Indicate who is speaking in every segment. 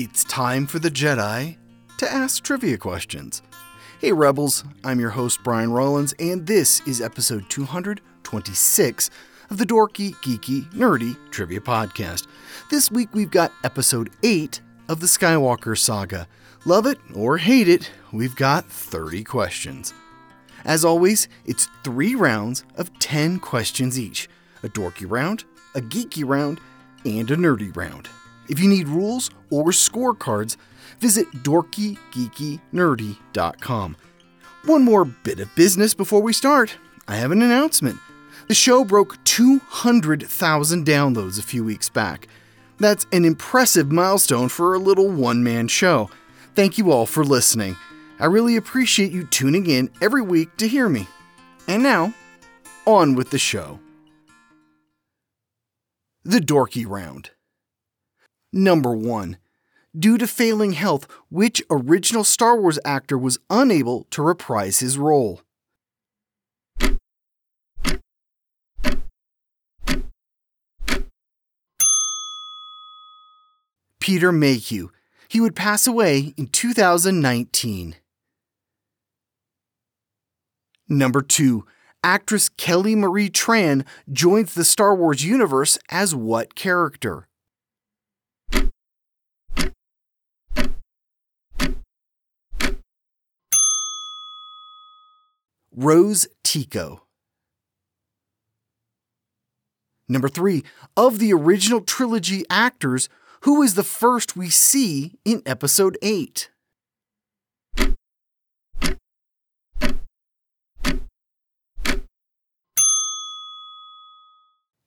Speaker 1: It's time for the Jedi to ask trivia questions. Hey, Rebels, I'm your host, Brian Rollins, and this is episode 226 of the Dorky, Geeky, Nerdy Trivia Podcast. This week we've got episode 8 of the Skywalker Saga. Love it or hate it, we've got 30 questions. As always, it's three rounds of 10 questions each a dorky round, a geeky round, and a nerdy round. If you need rules or scorecards, visit dorkygeekynerdy.com. One more bit of business before we start. I have an announcement. The show broke 200,000 downloads a few weeks back. That's an impressive milestone for a little one man show. Thank you all for listening. I really appreciate you tuning in every week to hear me. And now, on with the show. The Dorky Round. Number 1. Due to failing health, which original Star Wars actor was unable to reprise his role? Peter Mayhew. He would pass away in 2019. Number 2. Actress Kelly Marie Tran joins the Star Wars universe as what character? Rose Tico. Number three, of the original trilogy actors, who is the first we see in episode 8?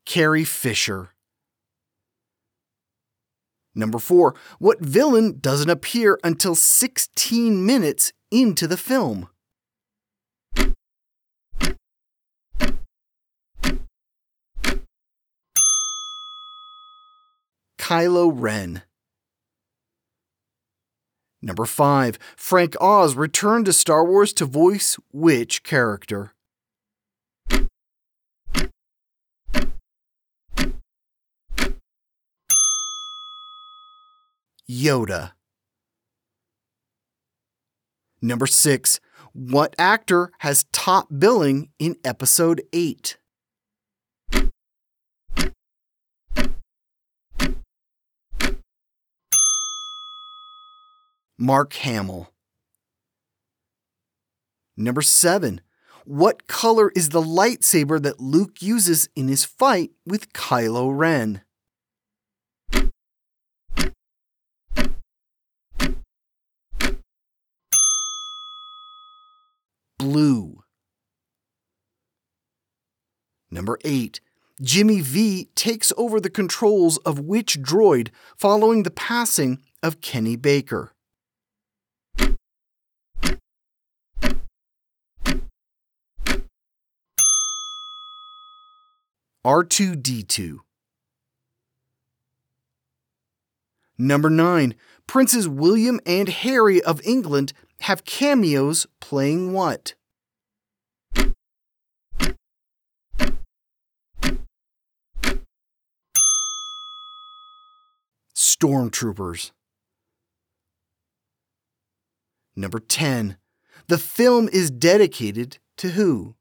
Speaker 1: Carrie Fisher. Number four, what villain doesn't appear until 16 minutes into the film? Kylo Ren. Number 5. Frank Oz returned to Star Wars to voice which character? Yoda. Number 6. What actor has top billing in Episode 8? Mark Hamill. Number 7. What color is the lightsaber that Luke uses in his fight with Kylo Ren? Blue. Number 8. Jimmy Vee takes over the controls of which droid following the passing of Kenny Baker? R2D2. Number 9. Princes William and Harry of England have cameos playing what? Stormtroopers. Number 10. The film is dedicated to who?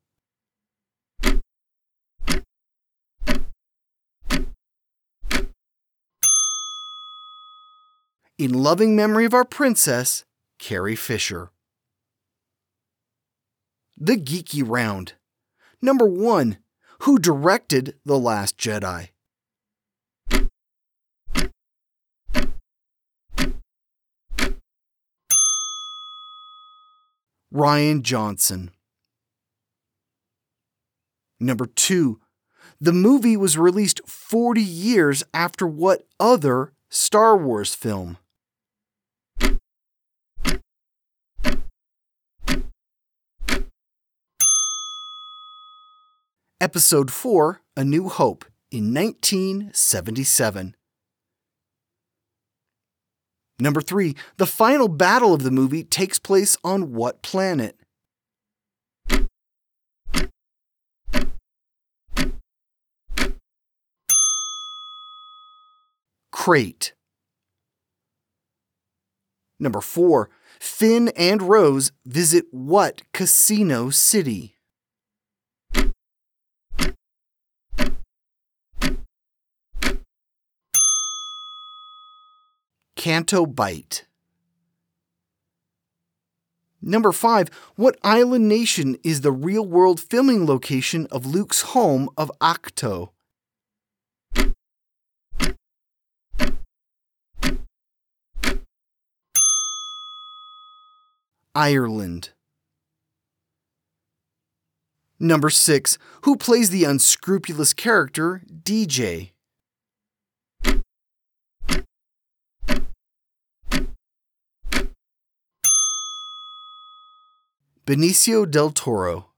Speaker 1: In loving memory of our princess, Carrie Fisher. The Geeky Round. Number 1. Who directed The Last Jedi? Rian Johnson. Number 2. The movie was released 40 years after what other Star Wars film? Episode 4 A New Hope in 1977. Number 3. The final battle of the movie takes place on what planet? Crait. Number 4. Finn and Rose visit what casino city? Canto Bight. Number 5. What island nation is the real world filming location of Luke's home of Ahch-To? Ireland. Number 6. Who plays the unscrupulous character DJ? Benicio del Toro.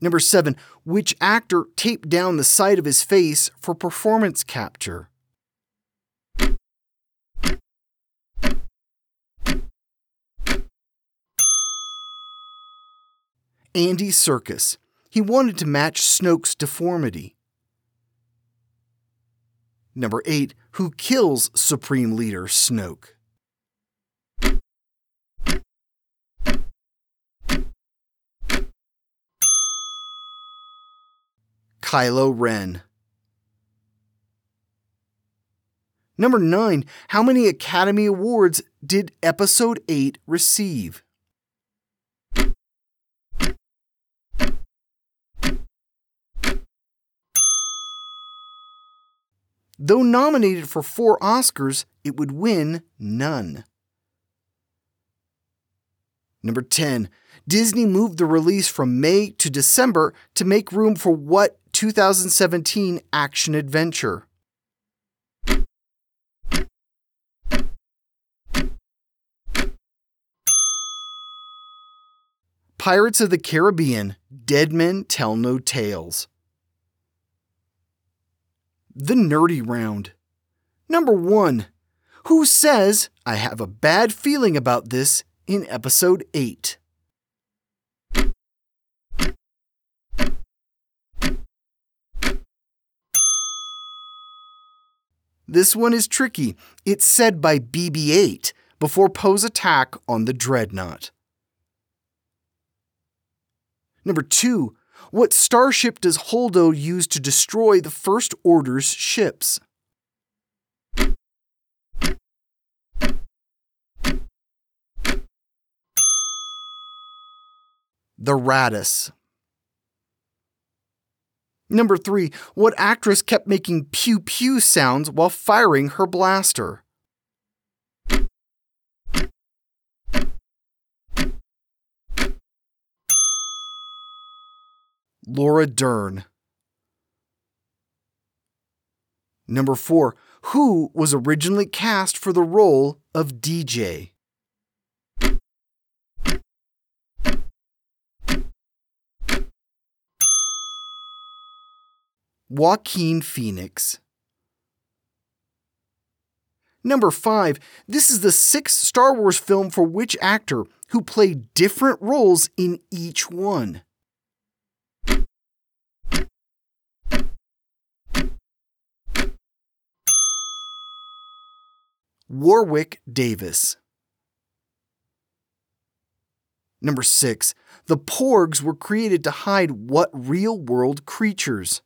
Speaker 1: Number 7. Which actor taped down the side of his face for performance capture? Andy Serkis. He wanted to match Snoke's deformity. Number 8. Who kills Supreme Leader Snoke? Kylo Ren. Number 9. How many Academy Awards did Episode 8 receive? Though nominated for four Oscars, it would win none. Number 10. Disney moved the release from May to December to make room for what 2017 action adventure? Pirates of the Caribbean Dead Men Tell No Tales. The Nerdy Round. Number 1. Who says, I have a bad feeling about this in episode 8? This one is tricky. It's said by BB 8 before Poe's attack on the Dreadnought. Number 2. What starship does Holdo use to destroy the First Order's ships? The Raddus. Number 3. What actress kept making pew pew sounds while firing her blaster? Laura Dern. Number 4. Who was originally cast for the role of DJ? Joaquin Phoenix. Number 5. This is the sixth Star Wars film for which actor who played different roles in each one? Warwick Davis. Number 6. The Porgs were created to hide what real world creatures?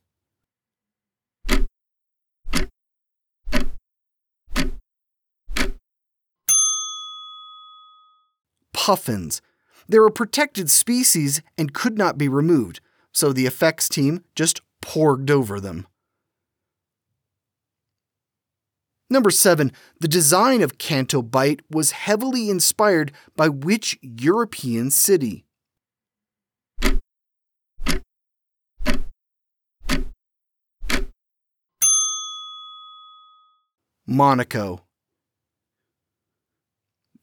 Speaker 1: Puffins. They're a protected species and could not be removed, so the effects team just porged over them. Number 7. The design of Canto Bight was heavily inspired by which European city? Monaco.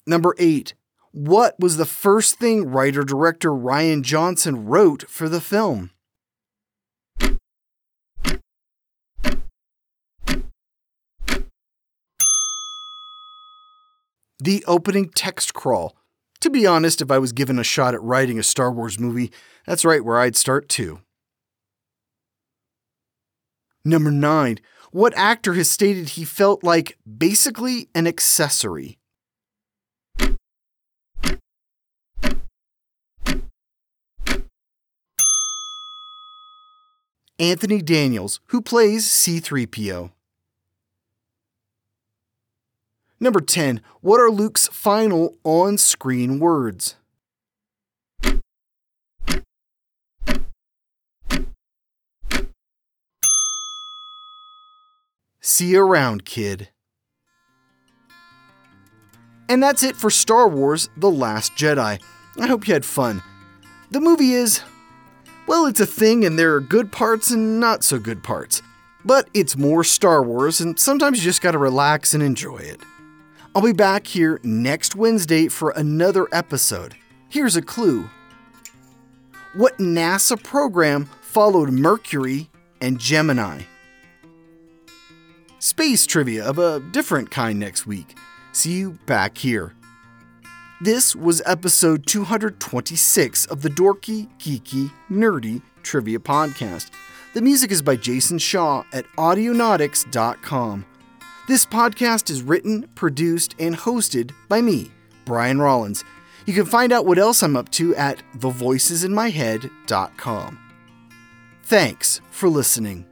Speaker 1: Number 8. What was the first thing writer director Rian Johnson wrote for the film? The opening text crawl. To be honest, if I was given a shot at writing a Star Wars movie, that's right where I'd start too. Number 9. What actor has stated he felt like basically an accessory? Anthony Daniels, who plays C3PO. Number 10. What are Luke's final on screen words? See you around, kid. And that's it for Star Wars The Last Jedi. I hope you had fun. The movie is. Well, it's a thing, and there are good parts and not so good parts. But it's more Star Wars, and sometimes you just gotta relax and enjoy it. I'll be back here next Wednesday for another episode. Here's a clue What NASA program followed Mercury and Gemini? Space trivia of a different kind next week. See you back here. This was episode 226 of the Dorky, Geeky, Nerdy Trivia Podcast. The music is by Jason Shaw at Audionautix.com. This podcast is written, produced, and hosted by me, Brian Rollins. You can find out what else I'm up to at thevoicesinmyhead.com. Thanks for listening.